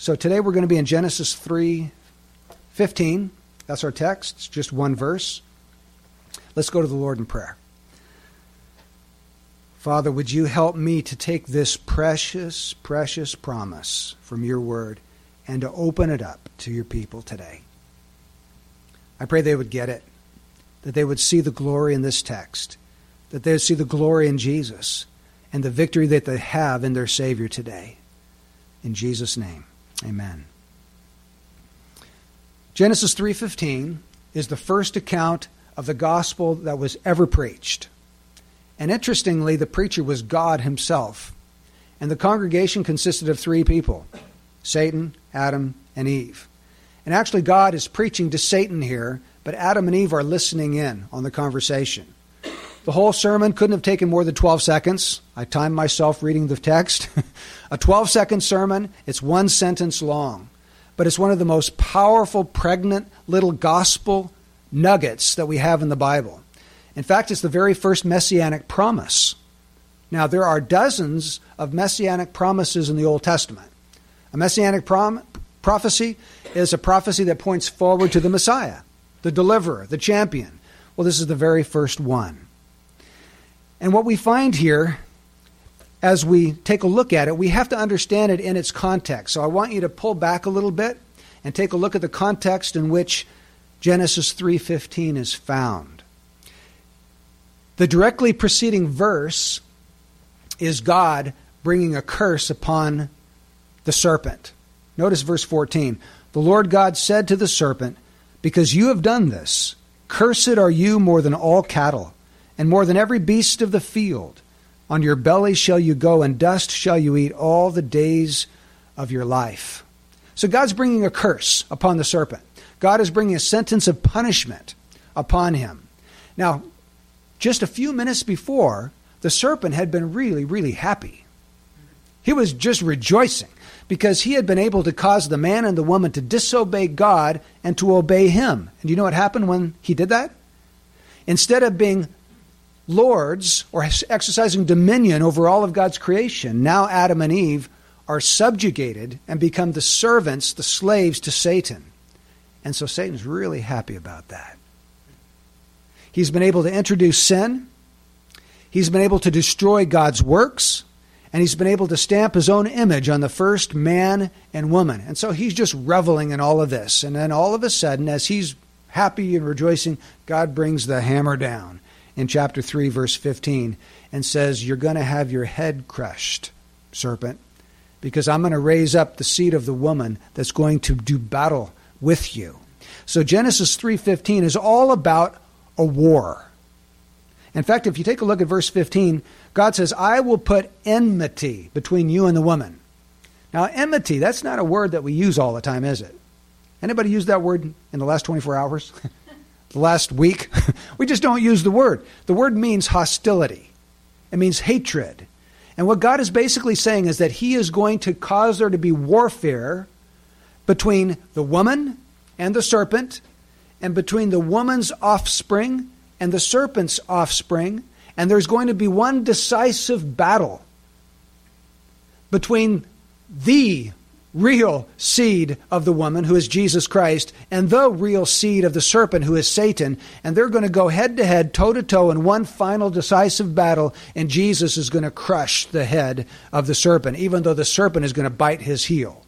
So today we're going to be in Genesis 3 15. That's our text. It's just one verse. Let's go to the Lord in prayer. Father, would you help me to take this precious, precious promise from your word and to open it up to your people today? I pray they would get it, that they would see the glory in this text, that they would see the glory in Jesus and the victory that they have in their Savior today. In Jesus' name, amen. Genesis 3:15 is the first account of the gospel that was ever preached. And interestingly, the preacher was God himself. And the congregation consisted of three people Satan, Adam, and Eve. And actually, God is preaching to Satan here, but Adam and Eve are listening in on the conversation. The whole sermon couldn't have taken more than 12 seconds. I timed myself reading the text. a 12 second sermon, it's one sentence long. But it's one of the most powerful, pregnant little gospel nuggets that we have in the Bible. In fact, it's the very first messianic promise. Now, there are dozens of messianic promises in the Old Testament. A messianic prom- prophecy is a prophecy that points forward to the Messiah, the deliverer, the champion. Well, this is the very first one. And what we find here, as we take a look at it, we have to understand it in its context. So I want you to pull back a little bit and take a look at the context in which Genesis 3:15 is found. The directly preceding verse is God bringing a curse upon the serpent. Notice verse 14. The Lord God said to the serpent, Because you have done this, cursed are you more than all cattle, and more than every beast of the field. On your belly shall you go, and dust shall you eat all the days of your life. So God's bringing a curse upon the serpent. God is bringing a sentence of punishment upon him. Now, just a few minutes before, the serpent had been really, really happy. He was just rejoicing because he had been able to cause the man and the woman to disobey God and to obey him. And you know what happened when he did that? Instead of being lords or exercising dominion over all of God's creation, now Adam and Eve are subjugated and become the servants, the slaves to Satan. And so Satan's really happy about that. He's been able to introduce sin. He's been able to destroy God's works. And he's been able to stamp his own image on the first man and woman. And so he's just reveling in all of this. And then all of a sudden, as he's happy and rejoicing, God brings the hammer down in chapter 3, verse 15, and says, You're going to have your head crushed, serpent, because I'm going to raise up the seed of the woman that's going to do battle with you. So Genesis 3:15 is all about a war. In fact, if you take a look at verse 15, God says, I will put enmity between you and the woman. Now, enmity, that's not a word that we use all the time, is it? Anybody use that word in the last 24 hours? the last week? we just don't use the word. The word means hostility, it means hatred. And what God is basically saying is that He is going to cause there to be warfare between the woman and the serpent, and between the woman's offspring and the serpent's offspring, and there's going to be one decisive battle between the real seed of the woman, who is Jesus Christ, and the real seed of the serpent, who is Satan. And they're going to go head to head, toe to toe, in one final decisive battle, and Jesus is going to crush the head of the serpent, even though the serpent is going to bite his heel.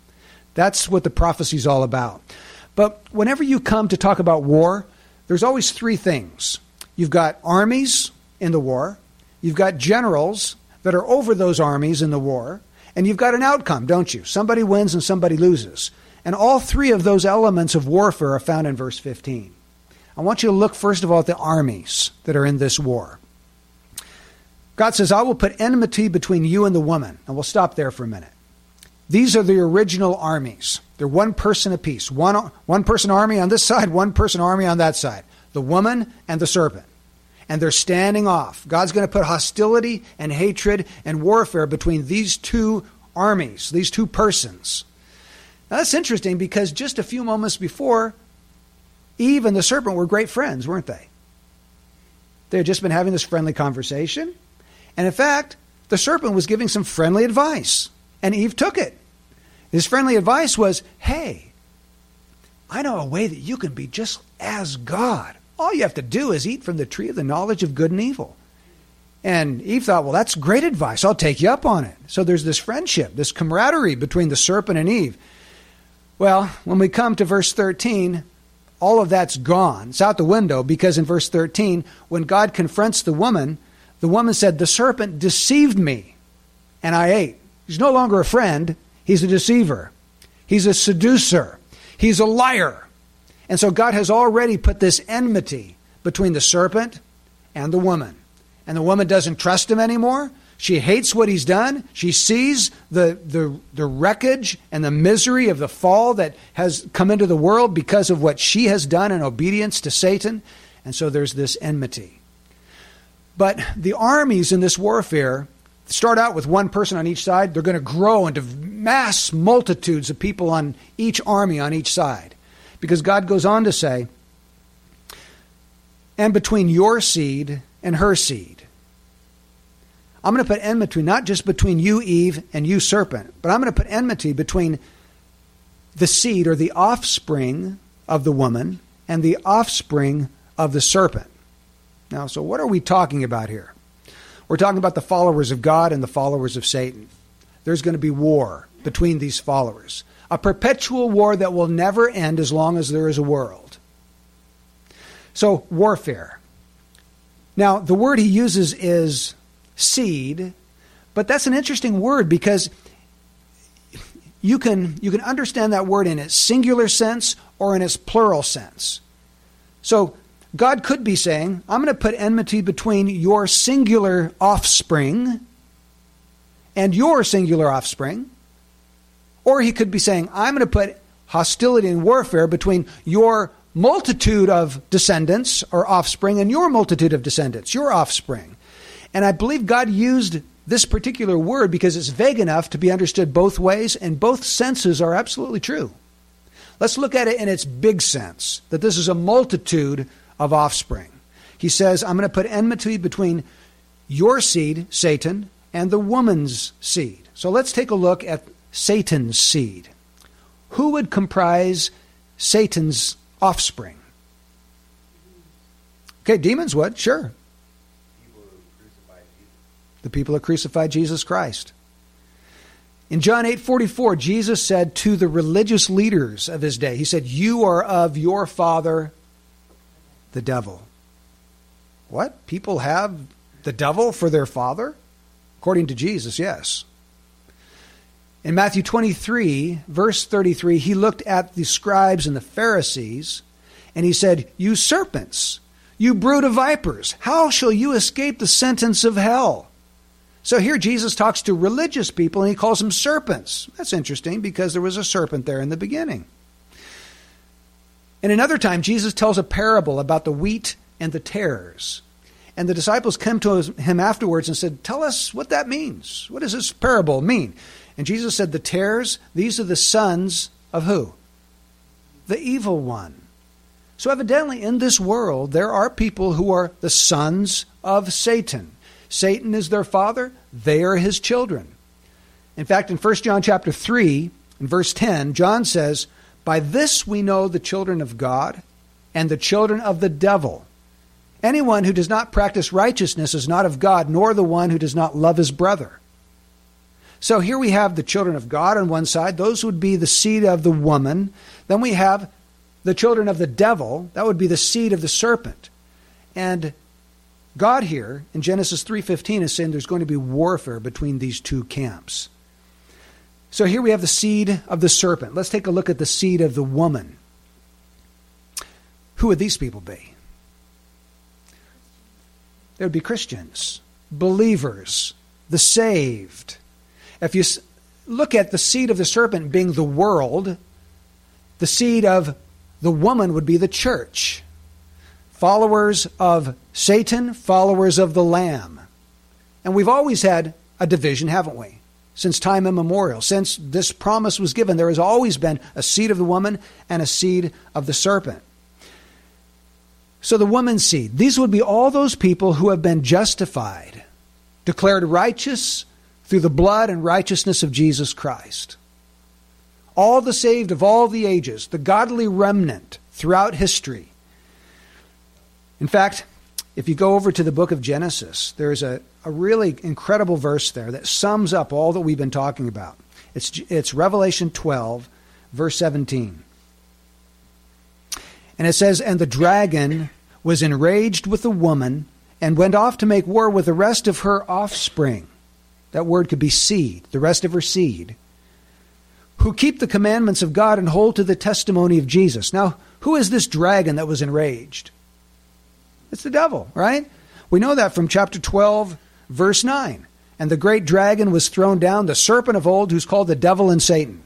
That's what the prophecy's all about. But whenever you come to talk about war, there's always three things. You've got armies in the war, you've got generals that are over those armies in the war, and you've got an outcome, don't you? Somebody wins and somebody loses. And all three of those elements of warfare are found in verse 15. I want you to look first of all at the armies that are in this war. God says, I will put enmity between you and the woman. And we'll stop there for a minute. These are the original armies. They're one person apiece. One, one person army on this side, one person army on that side. The woman and the serpent. And they're standing off. God's going to put hostility and hatred and warfare between these two armies, these two persons. Now that's interesting because just a few moments before, Eve and the serpent were great friends, weren't they? They had just been having this friendly conversation. And in fact, the serpent was giving some friendly advice, and Eve took it. His friendly advice was hey, I know a way that you can be just as God. All you have to do is eat from the tree of the knowledge of good and evil. And Eve thought, well, that's great advice. I'll take you up on it. So there's this friendship, this camaraderie between the serpent and Eve. Well, when we come to verse 13, all of that's gone. It's out the window because in verse 13, when God confronts the woman, the woman said, The serpent deceived me and I ate. He's no longer a friend, he's a deceiver, he's a seducer, he's a liar. And so God has already put this enmity between the serpent and the woman and the woman doesn't trust him anymore. She hates what he's done. She sees the, the, the wreckage and the misery of the fall that has come into the world because of what she has done in obedience to Satan. And so there's this enmity. But the armies in this warfare start out with one person on each side. They're going to grow into mass multitudes of people on each army on each side. Because God goes on to say, and between your seed and her seed. I'm going to put enmity not just between you, Eve, and you, serpent, but I'm going to put enmity between the seed or the offspring of the woman and the offspring of the serpent. Now, so what are we talking about here? We're talking about the followers of God and the followers of Satan. There's going to be war between these followers, a perpetual war that will never end as long as there is a world. So, warfare. Now, the word he uses is seed, but that's an interesting word because you can, you can understand that word in its singular sense or in its plural sense. So, God could be saying, I'm going to put enmity between your singular offspring and your singular offspring. Or he could be saying, I'm going to put hostility and warfare between your multitude of descendants or offspring and your multitude of descendants, your offspring. And I believe God used this particular word because it's vague enough to be understood both ways, and both senses are absolutely true. Let's look at it in its big sense that this is a multitude of offspring. He says, I'm going to put enmity between your seed, Satan, and the woman's seed. So let's take a look at Satan's seed. Who would comprise Satan's offspring. Okay, demons would, sure. The people who crucified Jesus Christ. In John 8:44, Jesus said to the religious leaders of his day, he said, "You are of your father the devil." What? People have the devil for their father? According to Jesus, yes. In Matthew 23, verse 33, he looked at the scribes and the Pharisees and he said, You serpents, you brood of vipers, how shall you escape the sentence of hell? So here Jesus talks to religious people and he calls them serpents. That's interesting because there was a serpent there in the beginning. And another time, Jesus tells a parable about the wheat and the tares. And the disciples come to him afterwards and said, Tell us what that means. What does this parable mean? And Jesus said, The tares, these are the sons of who? The evil one. So, evidently, in this world, there are people who are the sons of Satan. Satan is their father, they are his children. In fact, in 1 John chapter 3, in verse 10, John says, By this we know the children of God and the children of the devil. Anyone who does not practice righteousness is not of God, nor the one who does not love his brother. So here we have the children of God on one side. Those would be the seed of the woman. Then we have the children of the devil. That would be the seed of the serpent. And God here in Genesis 3:15 is saying there's going to be warfare between these two camps. So here we have the seed of the serpent. Let's take a look at the seed of the woman. Who would these people be? They would be Christians, believers, the saved. If you look at the seed of the serpent being the world, the seed of the woman would be the church. Followers of Satan, followers of the Lamb. And we've always had a division, haven't we? Since time immemorial. Since this promise was given, there has always been a seed of the woman and a seed of the serpent. So the woman's seed, these would be all those people who have been justified, declared righteous through the blood and righteousness of Jesus Christ. all the saved of all the ages, the godly remnant throughout history. In fact, if you go over to the book of Genesis, there's a, a really incredible verse there that sums up all that we've been talking about. It's, it's Revelation 12, verse 17. And it says, And the dragon was enraged with the woman and went off to make war with the rest of her offspring. That word could be seed, the rest of her seed, who keep the commandments of God and hold to the testimony of Jesus. Now, who is this dragon that was enraged? It's the devil, right? We know that from chapter 12, verse 9. And the great dragon was thrown down, the serpent of old, who's called the devil and Satan.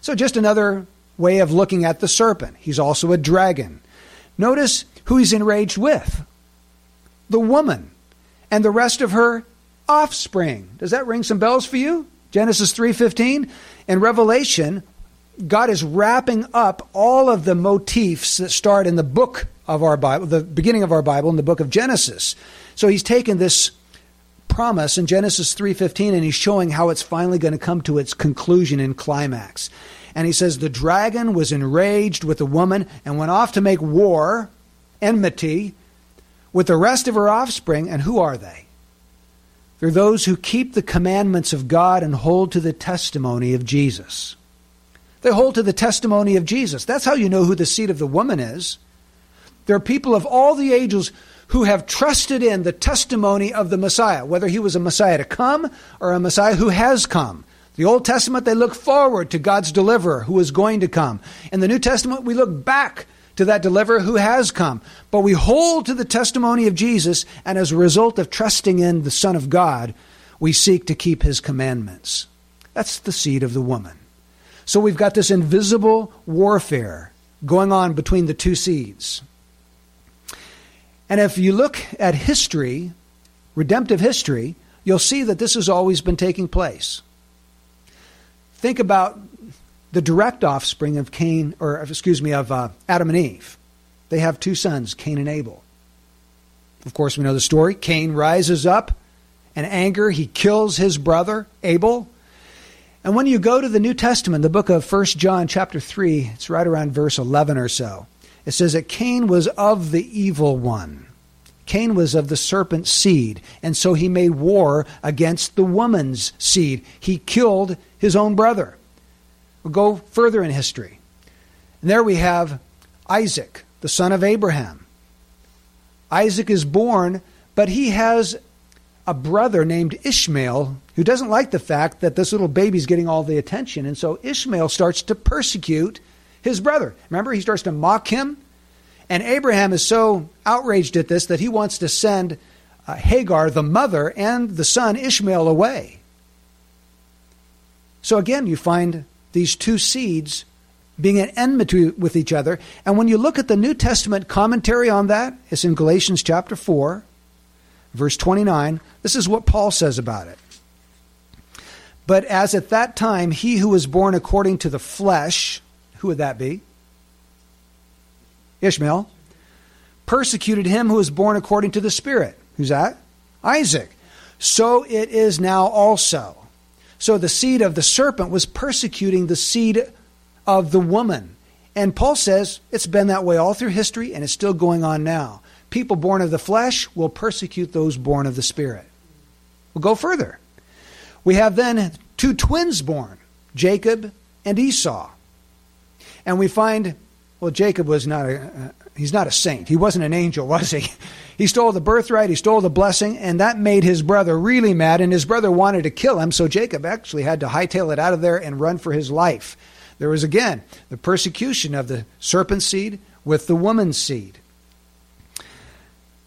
So, just another way of looking at the serpent. He's also a dragon. Notice who he's enraged with the woman and the rest of her offspring. Does that ring some bells for you? Genesis 3:15 and Revelation God is wrapping up all of the motifs that start in the book of our Bible, the beginning of our Bible in the book of Genesis. So he's taken this promise in Genesis 3:15 and he's showing how it's finally going to come to its conclusion and climax. And he says the dragon was enraged with the woman and went off to make war, enmity with the rest of her offspring, and who are they? They're those who keep the commandments of God and hold to the testimony of Jesus. They hold to the testimony of Jesus. That's how you know who the seed of the woman is. There are people of all the ages who have trusted in the testimony of the Messiah, whether he was a Messiah to come or a Messiah who has come. The Old Testament, they look forward to God's deliverer who is going to come. In the New Testament, we look back to that deliverer who has come. But we hold to the testimony of Jesus, and as a result of trusting in the Son of God, we seek to keep his commandments. That's the seed of the woman. So we've got this invisible warfare going on between the two seeds. And if you look at history, redemptive history, you'll see that this has always been taking place. Think about the direct offspring of Cain, or excuse me, of uh, Adam and Eve. They have two sons, Cain and Abel. Of course, we know the story. Cain rises up in anger. He kills his brother, Abel. And when you go to the New Testament, the book of 1 John, chapter 3, it's right around verse 11 or so. It says that Cain was of the evil one. Cain was of the serpent's seed, and so he made war against the woman's seed. He killed his own brother. We'll go further in history. And there we have Isaac, the son of Abraham. Isaac is born, but he has a brother named Ishmael who doesn't like the fact that this little baby's getting all the attention. And so Ishmael starts to persecute his brother. Remember, he starts to mock him. And Abraham is so outraged at this that he wants to send uh, Hagar, the mother, and the son Ishmael away. So again, you find these two seeds being at enmity with each other. And when you look at the New Testament commentary on that, it's in Galatians chapter 4, verse 29. This is what Paul says about it. But as at that time he who was born according to the flesh, who would that be? Ishmael. Persecuted him who was born according to the Spirit. Who's that? Isaac. So it is now also. So the seed of the serpent was persecuting the seed of the woman. And Paul says it's been that way all through history and it's still going on now. People born of the flesh will persecute those born of the Spirit. We'll go further. We have then two twins born, Jacob and Esau. And we find, well, Jacob was not a, uh, he's not a saint. He wasn't an angel, was he? He stole the birthright, he stole the blessing, and that made his brother really mad, and his brother wanted to kill him, so Jacob actually had to hightail it out of there and run for his life. There was again the persecution of the serpent seed with the woman's seed.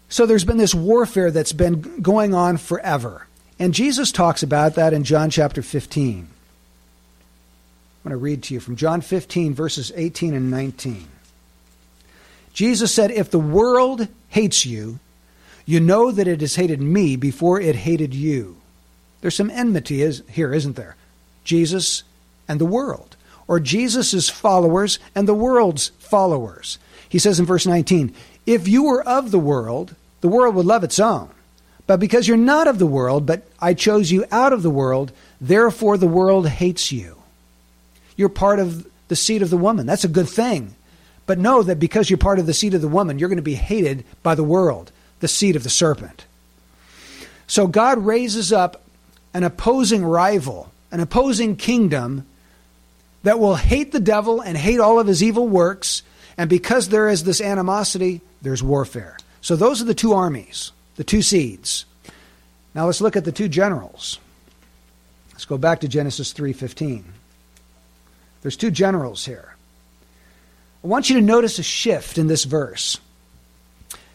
So there's been this warfare that's been going on forever. And Jesus talks about that in John chapter 15. I'm going to read to you from John 15, verses 18 and 19. Jesus said, If the world hates you, you know that it has hated me before it hated you. There's some enmity is, here, isn't there? Jesus and the world, or Jesus' followers and the world's followers. He says in verse 19, If you were of the world, the world would love its own. But because you're not of the world, but I chose you out of the world, therefore the world hates you. you're part of the seed of the woman. That's a good thing. But know that because you're part of the seed of the woman, you're going to be hated by the world, the seed of the serpent. So God raises up an opposing rival, an opposing kingdom that will hate the devil and hate all of his evil works. And because there is this animosity, there's warfare. So those are the two armies, the two seeds. Now let's look at the two generals. Let's go back to Genesis 3:15. There's two generals here. I want you to notice a shift in this verse.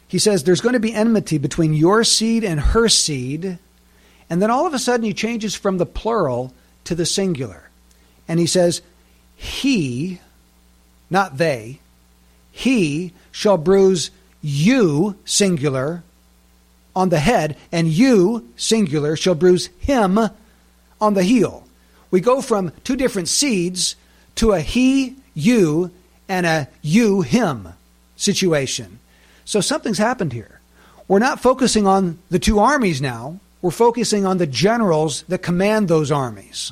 He says there's going to be enmity between your seed and her seed, and then all of a sudden he changes from the plural to the singular. And he says, He, not they, he shall bruise you, singular, on the head, and you, singular, shall bruise him on the heel. We go from two different seeds to a he, you, and a you, him situation. So something's happened here. We're not focusing on the two armies now. We're focusing on the generals that command those armies.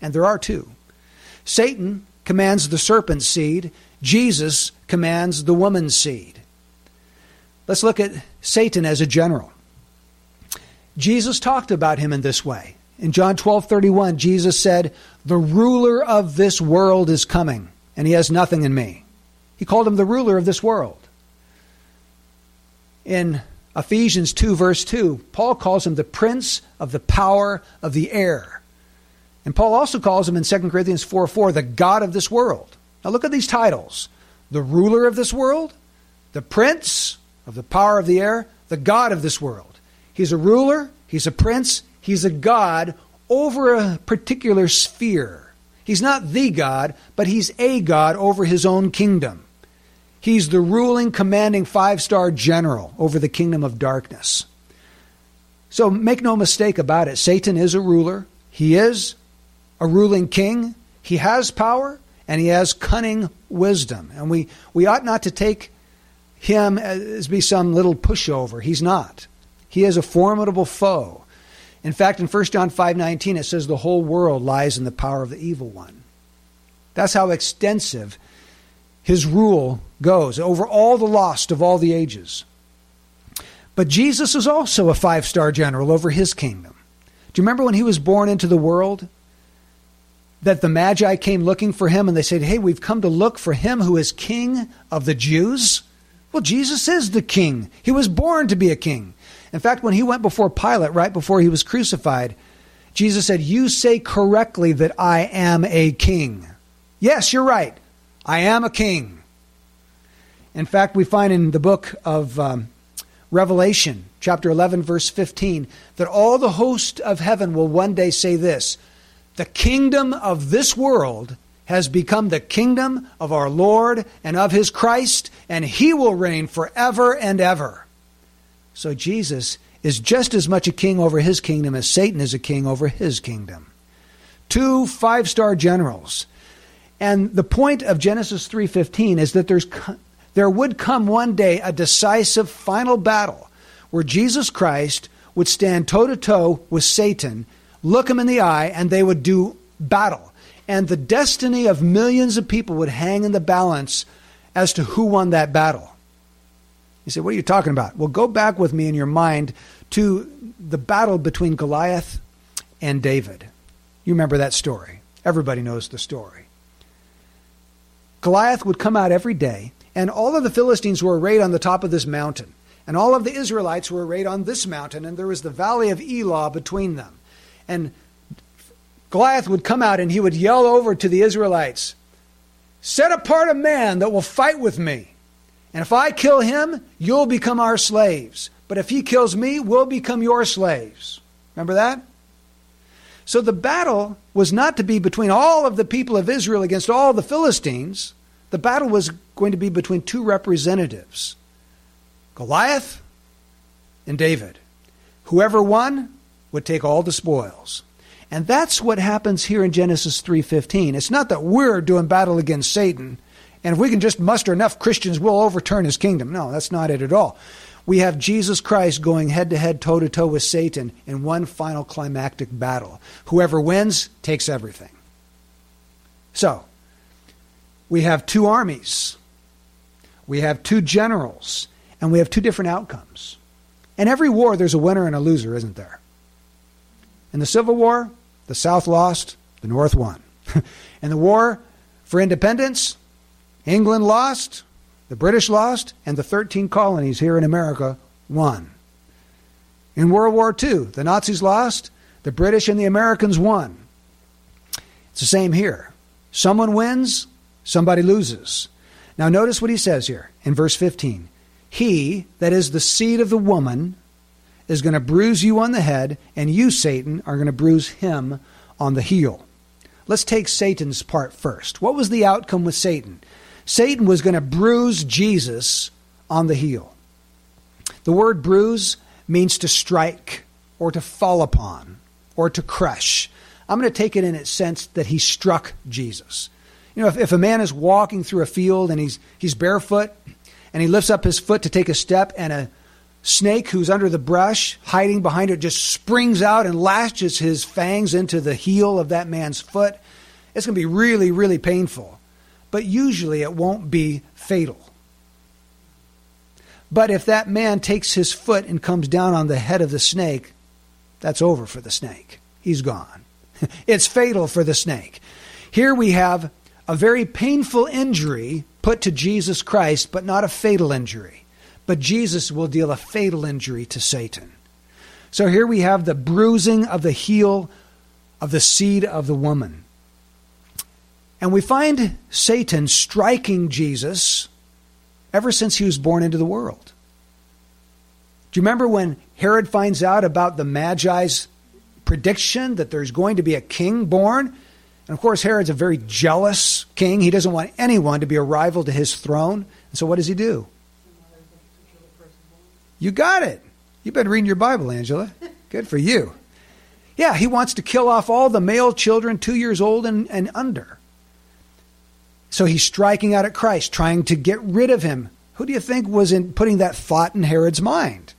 And there are two. Satan commands the serpent's seed, Jesus commands the woman's seed. Let's look at Satan as a general. Jesus talked about him in this way. In John 12:31, Jesus said, "The ruler of this world is coming, and he has nothing in me." He called him the ruler of this world. In Ephesians 2 verse 2, Paul calls him the prince of the power of the air. And Paul also calls him in 2 Corinthians 4 4, the God of this world. Now look at these titles the ruler of this world, the prince of the power of the air, the God of this world. He's a ruler, he's a prince, he's a God over a particular sphere. He's not the God, but he's a God over his own kingdom. He's the ruling, commanding five star general over the kingdom of darkness. So make no mistake about it Satan is a ruler, he is a ruling king, he has power, and he has cunning wisdom. And we, we ought not to take him as be some little pushover. He's not. He is a formidable foe. In fact, in 1 John 5:19 it says the whole world lies in the power of the evil one. That's how extensive his rule goes over all the lost of all the ages. But Jesus is also a five-star general over his kingdom. Do you remember when he was born into the world? that the Magi came looking for him and they said, Hey, we've come to look for him who is king of the Jews? Well, Jesus is the king. He was born to be a king. In fact, when he went before Pilate, right before he was crucified, Jesus said, You say correctly that I am a king. Yes, you're right. I am a king. In fact, we find in the book of um, Revelation, chapter 11, verse 15, that all the host of heaven will one day say this the kingdom of this world has become the kingdom of our Lord and of his Christ, and he will reign forever and ever. So Jesus is just as much a king over his kingdom as Satan is a king over his kingdom. Two five-star generals. And the point of Genesis 3:15 is that there's there would come one day a decisive final battle where Jesus Christ would stand toe to toe with Satan look him in the eye, and they would do battle. And the destiny of millions of people would hang in the balance as to who won that battle. You say, What are you talking about? Well, go back with me in your mind to the battle between Goliath and David. You remember that story. Everybody knows the story. Goliath would come out every day, and all of the Philistines were arrayed on the top of this mountain. And all of the Israelites were arrayed on this mountain, and there was the valley of Elah between them. And Goliath would come out and he would yell over to the Israelites, Set apart a man that will fight with me. And if I kill him, you'll become our slaves. But if he kills me, we'll become your slaves. Remember that? So the battle was not to be between all of the people of Israel against all the Philistines. The battle was going to be between two representatives Goliath and David. Whoever won would take all the spoils. And that's what happens here in Genesis 3:15. It's not that we're doing battle against Satan and if we can just muster enough Christians we'll overturn his kingdom. No, that's not it at all. We have Jesus Christ going head to head, toe to toe with Satan in one final climactic battle. Whoever wins takes everything. So, we have two armies, we have two generals, and we have two different outcomes. In every war, there's a winner and a loser, isn't there? In the Civil War, the South lost, the North won. in the war for independence, England lost, the British lost, and the 13 colonies here in America won. In World War II, the Nazis lost, the British and the Americans won. It's the same here. Someone wins, somebody loses. Now, notice what he says here in verse 15. He, that is the seed of the woman, is going to bruise you on the head, and you, Satan, are going to bruise him on the heel. Let's take Satan's part first. What was the outcome with Satan? Satan was going to bruise Jesus on the heel. The word bruise means to strike or to fall upon or to crush. I'm going to take it in its sense that he struck Jesus. You know, if, if a man is walking through a field and he's, he's barefoot and he lifts up his foot to take a step and a snake who's under the brush, hiding behind it, just springs out and lashes his fangs into the heel of that man's foot, it's going to be really, really painful. But usually it won't be fatal. But if that man takes his foot and comes down on the head of the snake, that's over for the snake. He's gone. it's fatal for the snake. Here we have a very painful injury put to Jesus Christ, but not a fatal injury. But Jesus will deal a fatal injury to Satan. So here we have the bruising of the heel of the seed of the woman. And we find Satan striking Jesus ever since he was born into the world. Do you remember when Herod finds out about the Magi's prediction that there's going to be a king born? And of course, Herod's a very jealous king. He doesn't want anyone to be a rival to his throne. And so what does he do? You got it. You've been reading your Bible, Angela. Good for you. Yeah, he wants to kill off all the male children two years old and, and under. So he's striking out at Christ, trying to get rid of him. Who do you think was in putting that thought in Herod's mind?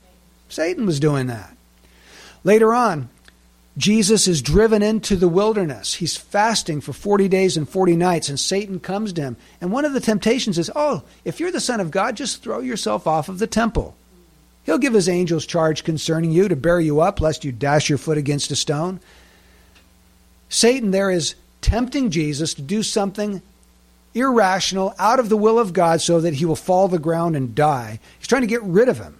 Satan was doing that. Later on, Jesus is driven into the wilderness. He's fasting for 40 days and 40 nights, and Satan comes to him. And one of the temptations is, Oh, if you're the Son of God, just throw yourself off of the temple. He'll give his angels charge concerning you to bear you up, lest you dash your foot against a stone. Satan there is tempting Jesus to do something irrational, out of the will of God, so that he will fall to the ground and die. He's trying to get rid of him.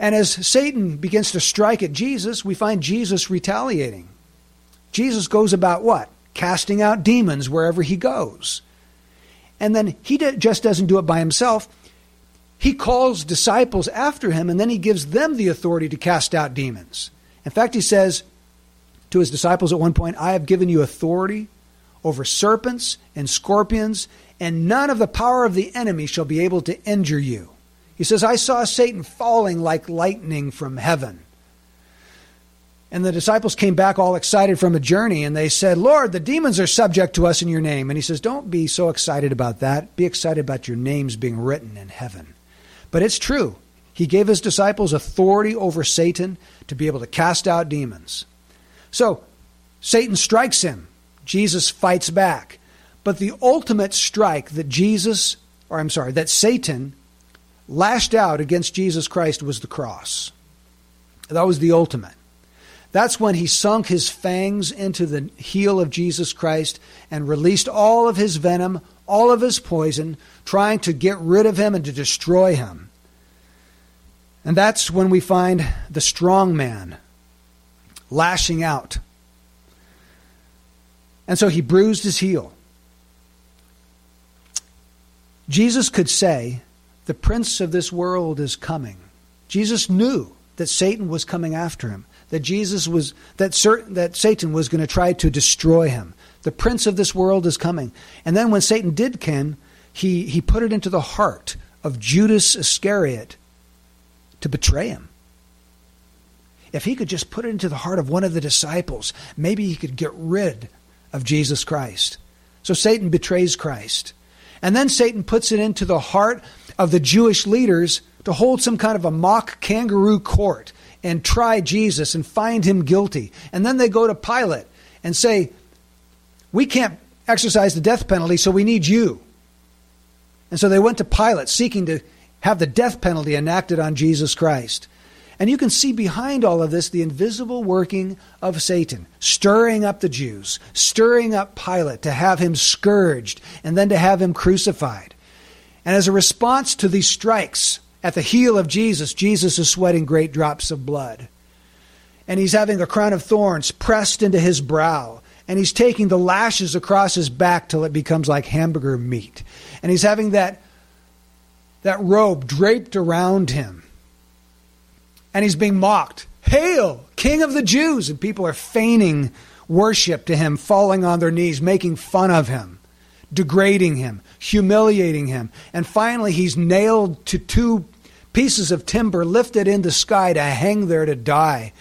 And as Satan begins to strike at Jesus, we find Jesus retaliating. Jesus goes about what? Casting out demons wherever he goes. And then he just doesn't do it by himself. He calls disciples after him, and then he gives them the authority to cast out demons. In fact, he says to his disciples at one point, I have given you authority over serpents and scorpions, and none of the power of the enemy shall be able to injure you. He says, I saw Satan falling like lightning from heaven. And the disciples came back all excited from a journey, and they said, Lord, the demons are subject to us in your name. And he says, Don't be so excited about that. Be excited about your names being written in heaven. But it's true. He gave his disciples authority over Satan to be able to cast out demons. So, Satan strikes him. Jesus fights back. But the ultimate strike that Jesus, or I'm sorry, that Satan lashed out against Jesus Christ was the cross. That was the ultimate. That's when he sunk his fangs into the heel of Jesus Christ and released all of his venom, all of his poison, trying to get rid of him and to destroy him. And that's when we find the strong man lashing out. And so he bruised his heel. Jesus could say, The prince of this world is coming. Jesus knew that Satan was coming after him, that Jesus was that certain, that Satan was going to try to destroy him. The prince of this world is coming. And then when Satan did come, he, he put it into the heart of Judas Iscariot to betray him. If he could just put it into the heart of one of the disciples, maybe he could get rid of Jesus Christ. So Satan betrays Christ. And then Satan puts it into the heart of the Jewish leaders to hold some kind of a mock kangaroo court and try Jesus and find him guilty. And then they go to Pilate and say, We can't exercise the death penalty, so we need you. And so they went to Pilate seeking to have the death penalty enacted on Jesus Christ. And you can see behind all of this the invisible working of Satan, stirring up the Jews, stirring up Pilate to have him scourged and then to have him crucified. And as a response to these strikes at the heel of Jesus, Jesus is sweating great drops of blood. And he's having a crown of thorns pressed into his brow. And he's taking the lashes across his back till it becomes like hamburger meat. And he's having that, that robe draped around him and he's being mocked. Hail, King of the Jews! And people are feigning worship to him, falling on their knees, making fun of him, degrading him, humiliating him. And finally, he's nailed to two pieces of timber, lifted in the sky to hang there to die.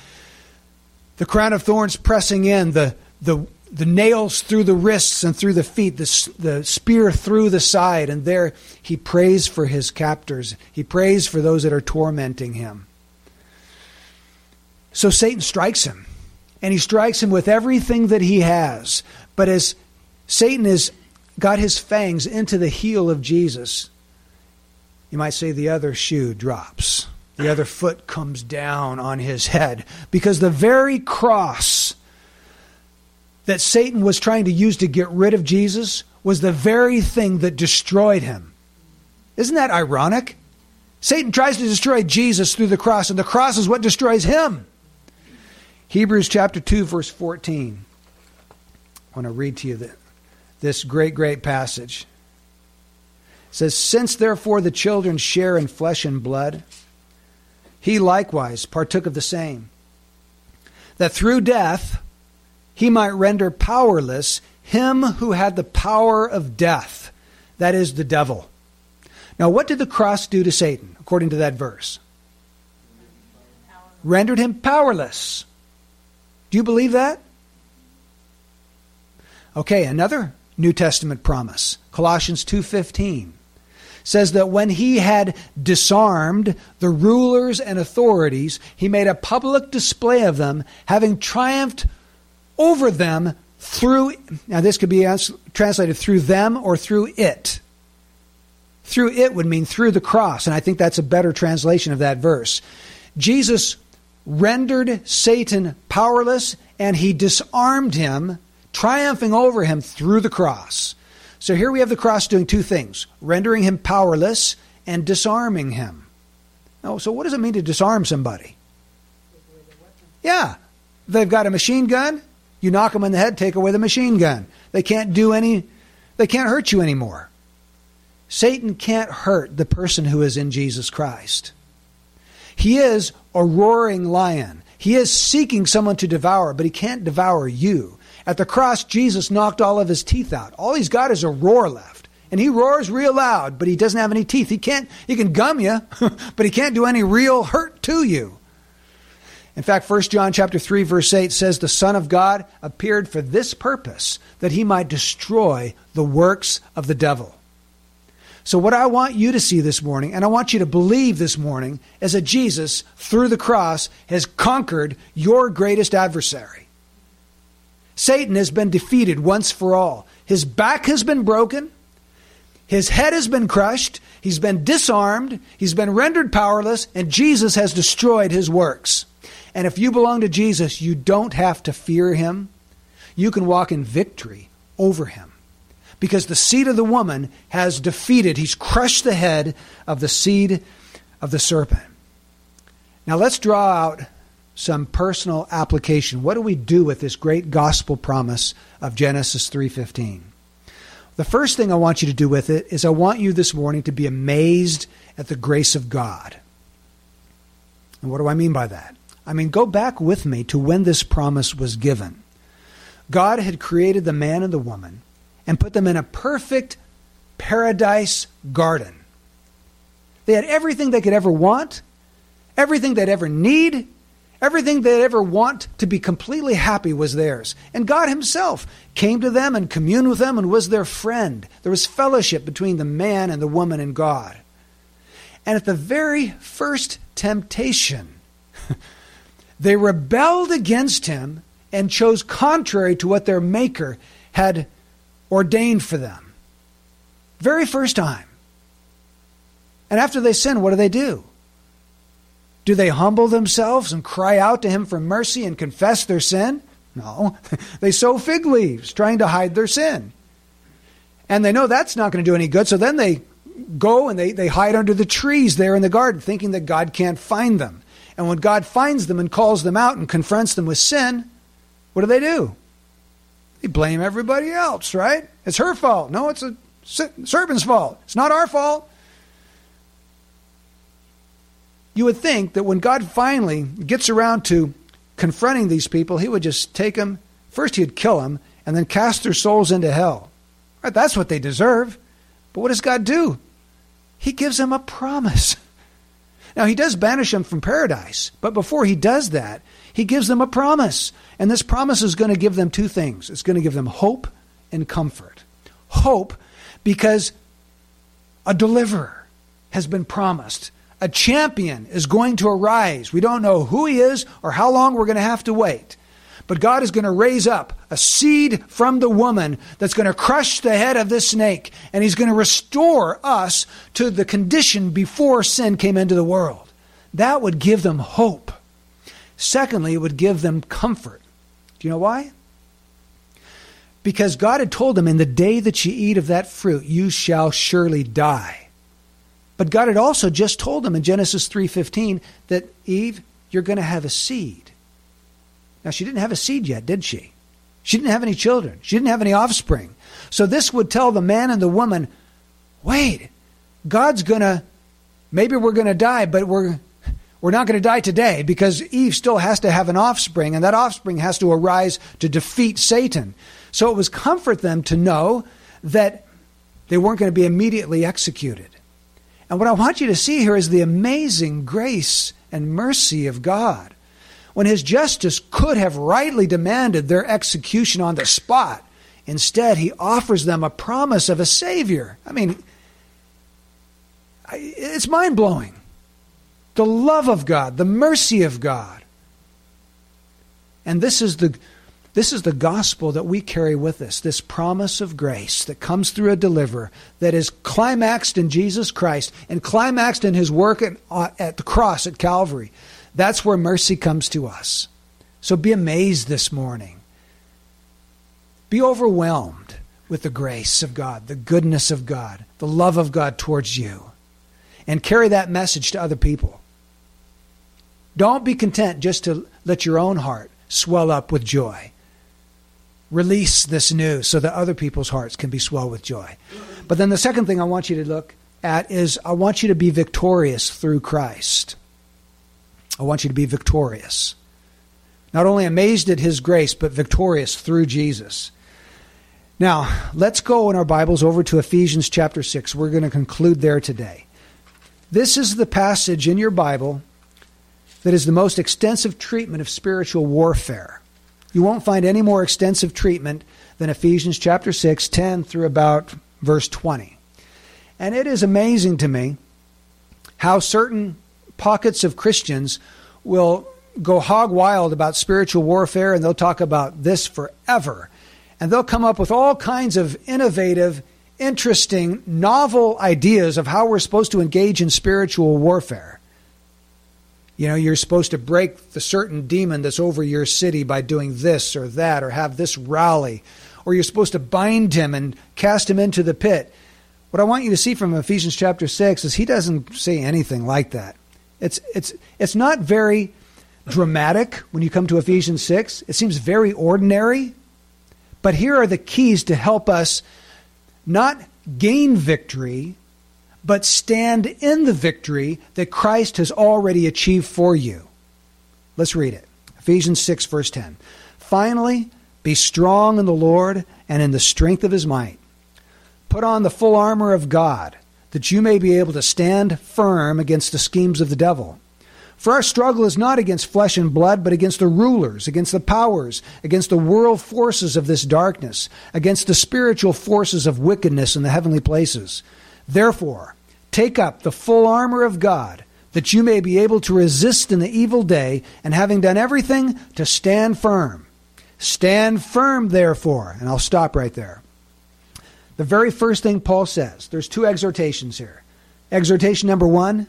The crown of thorns pressing in, the, the, the nails through the wrists and through the feet, the, the spear through the side. And there he prays for his captors. He prays for those that are tormenting him. So Satan strikes him, and he strikes him with everything that he has. But as Satan has got his fangs into the heel of Jesus, you might say the other shoe drops. The other foot comes down on his head because the very cross that Satan was trying to use to get rid of Jesus was the very thing that destroyed him. Isn't that ironic? Satan tries to destroy Jesus through the cross, and the cross is what destroys him. Hebrews chapter 2, verse 14. I want to read to you this great, great passage. It says, Since therefore the children share in flesh and blood, he likewise partook of the same, that through death he might render powerless him who had the power of death, that is, the devil. Now, what did the cross do to Satan, according to that verse? Rendered him powerless. Do you believe that? Okay, another New Testament promise. Colossians 2:15 says that when he had disarmed the rulers and authorities, he made a public display of them, having triumphed over them through now this could be translated through them or through it. Through it would mean through the cross, and I think that's a better translation of that verse. Jesus rendered Satan powerless and he disarmed him, triumphing over him through the cross. So here we have the cross doing two things rendering him powerless and disarming him. Oh, so what does it mean to disarm somebody? Yeah. They've got a machine gun, you knock them in the head, take away the machine gun. They can't do any, they can't hurt you anymore. Satan can't hurt the person who is in Jesus Christ. He is a roaring lion. He is seeking someone to devour, but he can't devour you. At the cross, Jesus knocked all of his teeth out. All he's got is a roar left. And he roars real loud, but he doesn't have any teeth. He can't, he can gum you, but he can't do any real hurt to you. In fact, 1 John chapter 3 verse 8 says the Son of God appeared for this purpose, that he might destroy the works of the devil. So, what I want you to see this morning, and I want you to believe this morning, is that Jesus, through the cross, has conquered your greatest adversary. Satan has been defeated once for all. His back has been broken, his head has been crushed, he's been disarmed, he's been rendered powerless, and Jesus has destroyed his works. And if you belong to Jesus, you don't have to fear him. You can walk in victory over him because the seed of the woman has defeated, he's crushed the head of the seed of the serpent. Now let's draw out some personal application. What do we do with this great gospel promise of Genesis 3:15? The first thing I want you to do with it is I want you this morning to be amazed at the grace of God. And what do I mean by that? I mean, go back with me to when this promise was given. God had created the man and the woman and put them in a perfect paradise garden. They had everything they could ever want, everything they'd ever need, everything they'd ever want to be completely happy was theirs. And God Himself came to them and communed with them and was their friend. There was fellowship between the man and the woman and God. And at the very first temptation, they rebelled against Him and chose contrary to what their Maker had ordained for them. Very first time. And after they sin, what do they do? Do they humble themselves and cry out to Him for mercy and confess their sin? No. they sew fig leaves, trying to hide their sin. And they know that's not going to do any good, so then they go and they, they hide under the trees there in the garden, thinking that God can't find them. And when God finds them and calls them out and confronts them with sin, what do they do? They blame everybody else, right? It's her fault. No, it's a serpent's fault. It's not our fault. You would think that when God finally gets around to confronting these people, he would just take them, first he'd kill them, and then cast their souls into hell. Right? That's what they deserve. But what does God do? He gives them a promise. Now, he does banish them from paradise, but before he does that, he gives them a promise. And this promise is going to give them two things it's going to give them hope and comfort. Hope because a deliverer has been promised. A champion is going to arise. We don't know who he is or how long we're going to have to wait. But God is going to raise up a seed from the woman that's going to crush the head of this snake, and he's going to restore us to the condition before sin came into the world. That would give them hope. Secondly, it would give them comfort. Do you know why? Because God had told them, In the day that you eat of that fruit, you shall surely die. But God had also just told them in Genesis 3:15 that Eve, you're going to have a seed. Now she didn't have a seed yet, did she? She didn't have any children. She didn't have any offspring. So this would tell the man and the woman, wait, God's going to maybe we're going to die, but we're we're not going to die today because Eve still has to have an offspring, and that offspring has to arise to defeat Satan. So it was comfort them to know that they weren't going to be immediately executed. And what I want you to see here is the amazing grace and mercy of God. When his justice could have rightly demanded their execution on the spot, instead he offers them a promise of a Savior. I mean, it's mind blowing the love of God, the mercy of God. And this is the this is the gospel that we carry with us, this promise of grace that comes through a deliverer that is climaxed in Jesus Christ and climaxed in his work at, uh, at the cross at Calvary. That's where mercy comes to us. So be amazed this morning. Be overwhelmed with the grace of God, the goodness of God, the love of God towards you, and carry that message to other people. Don't be content just to let your own heart swell up with joy. Release this news so that other people's hearts can be swelled with joy. But then the second thing I want you to look at is I want you to be victorious through Christ. I want you to be victorious. Not only amazed at his grace, but victorious through Jesus. Now, let's go in our Bibles over to Ephesians chapter 6. We're going to conclude there today. This is the passage in your Bible that is the most extensive treatment of spiritual warfare. You won't find any more extensive treatment than Ephesians chapter 6, 10 through about verse 20. And it is amazing to me how certain pockets of Christians will go hog wild about spiritual warfare and they'll talk about this forever. And they'll come up with all kinds of innovative, interesting, novel ideas of how we're supposed to engage in spiritual warfare. You know, you're supposed to break the certain demon that's over your city by doing this or that or have this rally. Or you're supposed to bind him and cast him into the pit. What I want you to see from Ephesians chapter 6 is he doesn't say anything like that. It's, it's, it's not very dramatic when you come to Ephesians 6. It seems very ordinary. But here are the keys to help us not gain victory, but stand in the victory that Christ has already achieved for you. Let's read it. Ephesians 6, verse 10. Finally, be strong in the Lord and in the strength of his might. Put on the full armor of God, that you may be able to stand firm against the schemes of the devil. For our struggle is not against flesh and blood, but against the rulers, against the powers, against the world forces of this darkness, against the spiritual forces of wickedness in the heavenly places. Therefore, Take up the full armor of God, that you may be able to resist in the evil day, and having done everything, to stand firm. Stand firm, therefore. And I'll stop right there. The very first thing Paul says, there's two exhortations here. Exhortation number one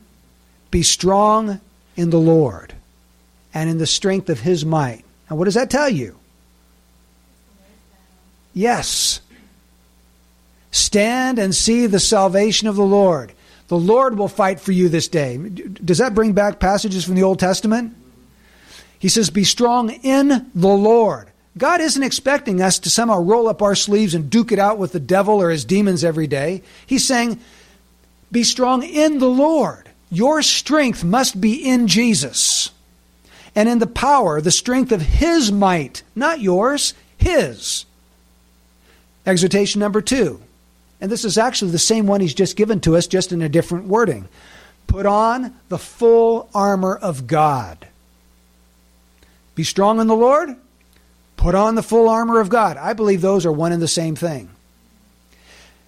be strong in the Lord and in the strength of his might. Now, what does that tell you? Yes. Stand and see the salvation of the Lord. The Lord will fight for you this day. Does that bring back passages from the Old Testament? He says, Be strong in the Lord. God isn't expecting us to somehow roll up our sleeves and duke it out with the devil or his demons every day. He's saying, Be strong in the Lord. Your strength must be in Jesus and in the power, the strength of His might, not yours, His. Exhortation number two, and this is actually the same one He's just given to us, just in a different wording. Put on the full armor of God. Be strong in the Lord, put on the full armor of God. I believe those are one and the same thing.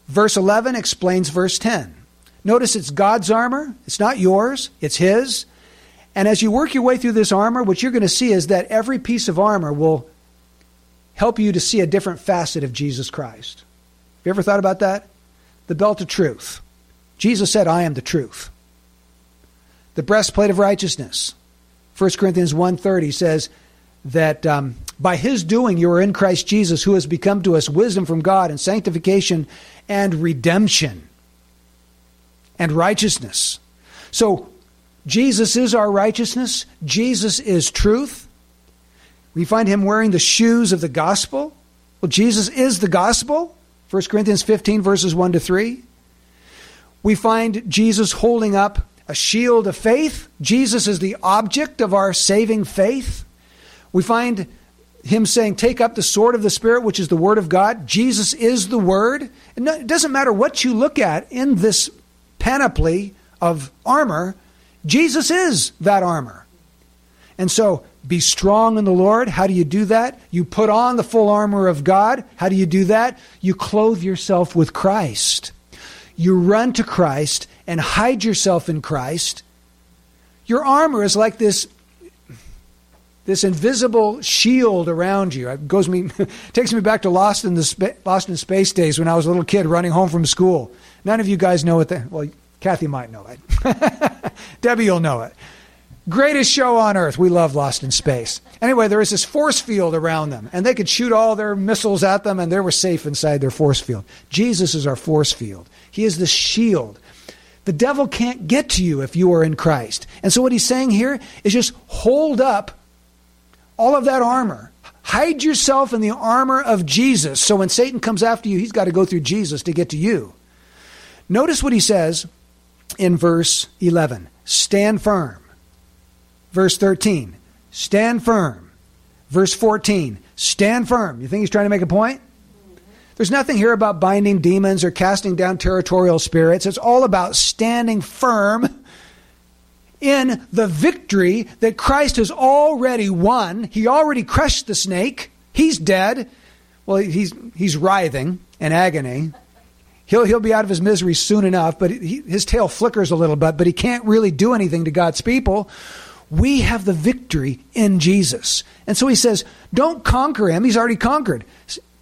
Verse 11 explains verse 10. Notice it's God's armor, it's not yours, it's His. And as you work your way through this armor, what you're going to see is that every piece of armor will help you to see a different facet of Jesus Christ. Have you ever thought about that? The belt of truth. Jesus said, I am the truth. The breastplate of righteousness. 1 Corinthians 1.30 says that um, by his doing you are in Christ Jesus, who has become to us wisdom from God and sanctification and redemption and righteousness. So Jesus is our righteousness. Jesus is truth. We find him wearing the shoes of the gospel. Well, Jesus is the gospel. 1 Corinthians 15, verses 1 to 3. We find Jesus holding up a shield of faith. Jesus is the object of our saving faith. We find him saying, Take up the sword of the Spirit, which is the Word of God. Jesus is the Word. It doesn't matter what you look at in this panoply of armor, Jesus is that armor. And so, be strong in the Lord. How do you do that? You put on the full armor of God. How do you do that? You clothe yourself with Christ. You run to Christ and hide yourself in Christ. Your armor is like this this invisible shield around you. It goes me takes me back to Lost in the Lost in Space days when I was a little kid running home from school. None of you guys know what that. Well, Kathy might know it. Debbie will know it. Greatest show on earth. We love Lost in Space. Anyway, there was this force field around them, and they could shoot all their missiles at them, and they were safe inside their force field. Jesus is our force field. He is the shield. The devil can't get to you if you are in Christ. And so, what he's saying here is just hold up all of that armor. Hide yourself in the armor of Jesus. So, when Satan comes after you, he's got to go through Jesus to get to you. Notice what he says in verse 11 stand firm. Verse 13, stand firm. Verse 14, stand firm. You think he's trying to make a point? There's nothing here about binding demons or casting down territorial spirits. It's all about standing firm in the victory that Christ has already won. He already crushed the snake. He's dead. Well, he's, he's writhing in agony. He'll, he'll be out of his misery soon enough, but he, his tail flickers a little bit, but he can't really do anything to God's people. We have the victory in Jesus. And so he says, don't conquer him. He's already conquered.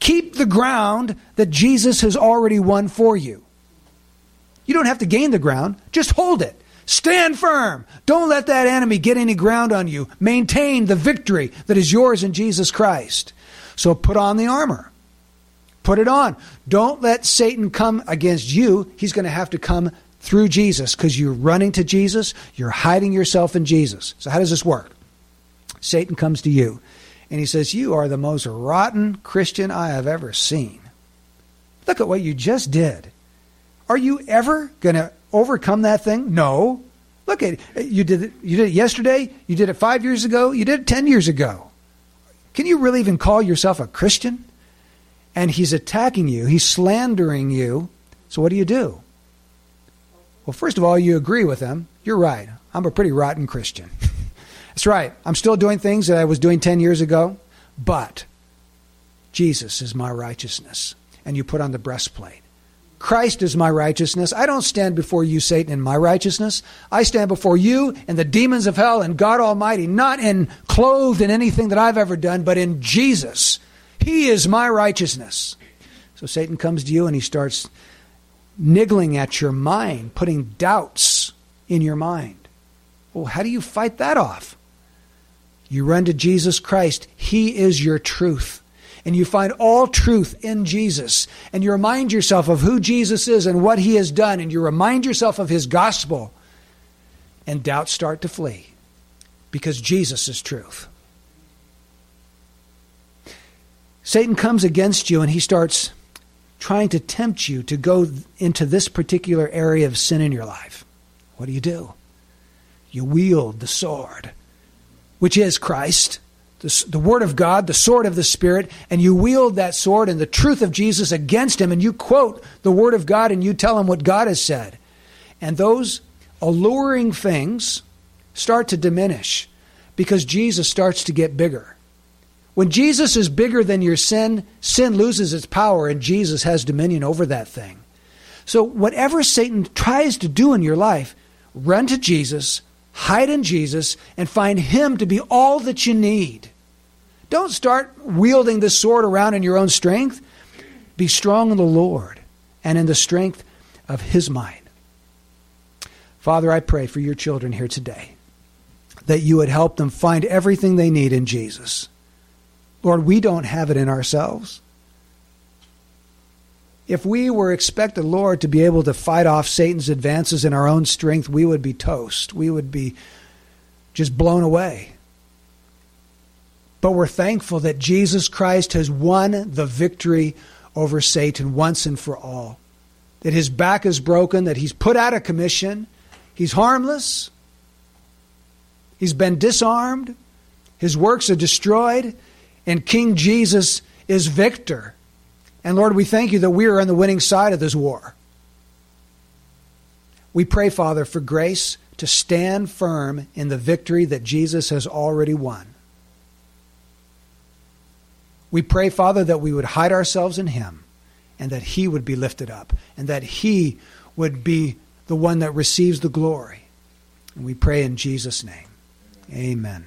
Keep the ground that Jesus has already won for you. You don't have to gain the ground, just hold it. Stand firm. Don't let that enemy get any ground on you. Maintain the victory that is yours in Jesus Christ. So put on the armor. Put it on. Don't let Satan come against you. He's going to have to come through Jesus because you're running to Jesus, you're hiding yourself in Jesus. So, how does this work? Satan comes to you and he says, You are the most rotten Christian I have ever seen. Look at what you just did. Are you ever going to overcome that thing? No. Look at it. You did it, you did it yesterday, you did it five years ago, you did it 10 years ago. Can you really even call yourself a Christian? and he's attacking you, he's slandering you. So what do you do? Well, first of all, you agree with them. You're right. I'm a pretty rotten Christian. That's right. I'm still doing things that I was doing 10 years ago, but Jesus is my righteousness. And you put on the breastplate. Christ is my righteousness. I don't stand before you, Satan, in my righteousness. I stand before you and the demons of hell and God Almighty, not in clothed in anything that I've ever done, but in Jesus. He is my righteousness. So Satan comes to you and he starts niggling at your mind, putting doubts in your mind. Well, how do you fight that off? You run to Jesus Christ. He is your truth and you find all truth in Jesus, and you remind yourself of who Jesus is and what he has done, and you remind yourself of his gospel, and doubts start to flee because Jesus is truth. Satan comes against you and he starts trying to tempt you to go into this particular area of sin in your life. What do you do? You wield the sword, which is Christ the, the Word of God, the sword of the Spirit, and you wield that sword and the truth of Jesus against him, and you quote the Word of God and you tell him what God has said. And those alluring things start to diminish because Jesus starts to get bigger. When Jesus is bigger than your sin, sin loses its power and Jesus has dominion over that thing. So, whatever Satan tries to do in your life, run to Jesus, hide in Jesus, and find Him to be all that you need. Don't start wielding this sword around in your own strength. Be strong in the Lord and in the strength of His might. Father, I pray for your children here today that you would help them find everything they need in Jesus. Lord, we don't have it in ourselves. If we were expected, Lord, to be able to fight off Satan's advances in our own strength, we would be toast. We would be just blown away. But we're thankful that Jesus Christ has won the victory over Satan once and for all. That his back is broken, that he's put out of commission, he's harmless, he's been disarmed, his works are destroyed, and King Jesus is victor. And Lord, we thank you that we are on the winning side of this war. We pray, Father, for grace to stand firm in the victory that Jesus has already won. We pray, Father, that we would hide ourselves in Him and that He would be lifted up and that He would be the one that receives the glory. And we pray in Jesus' name. Amen.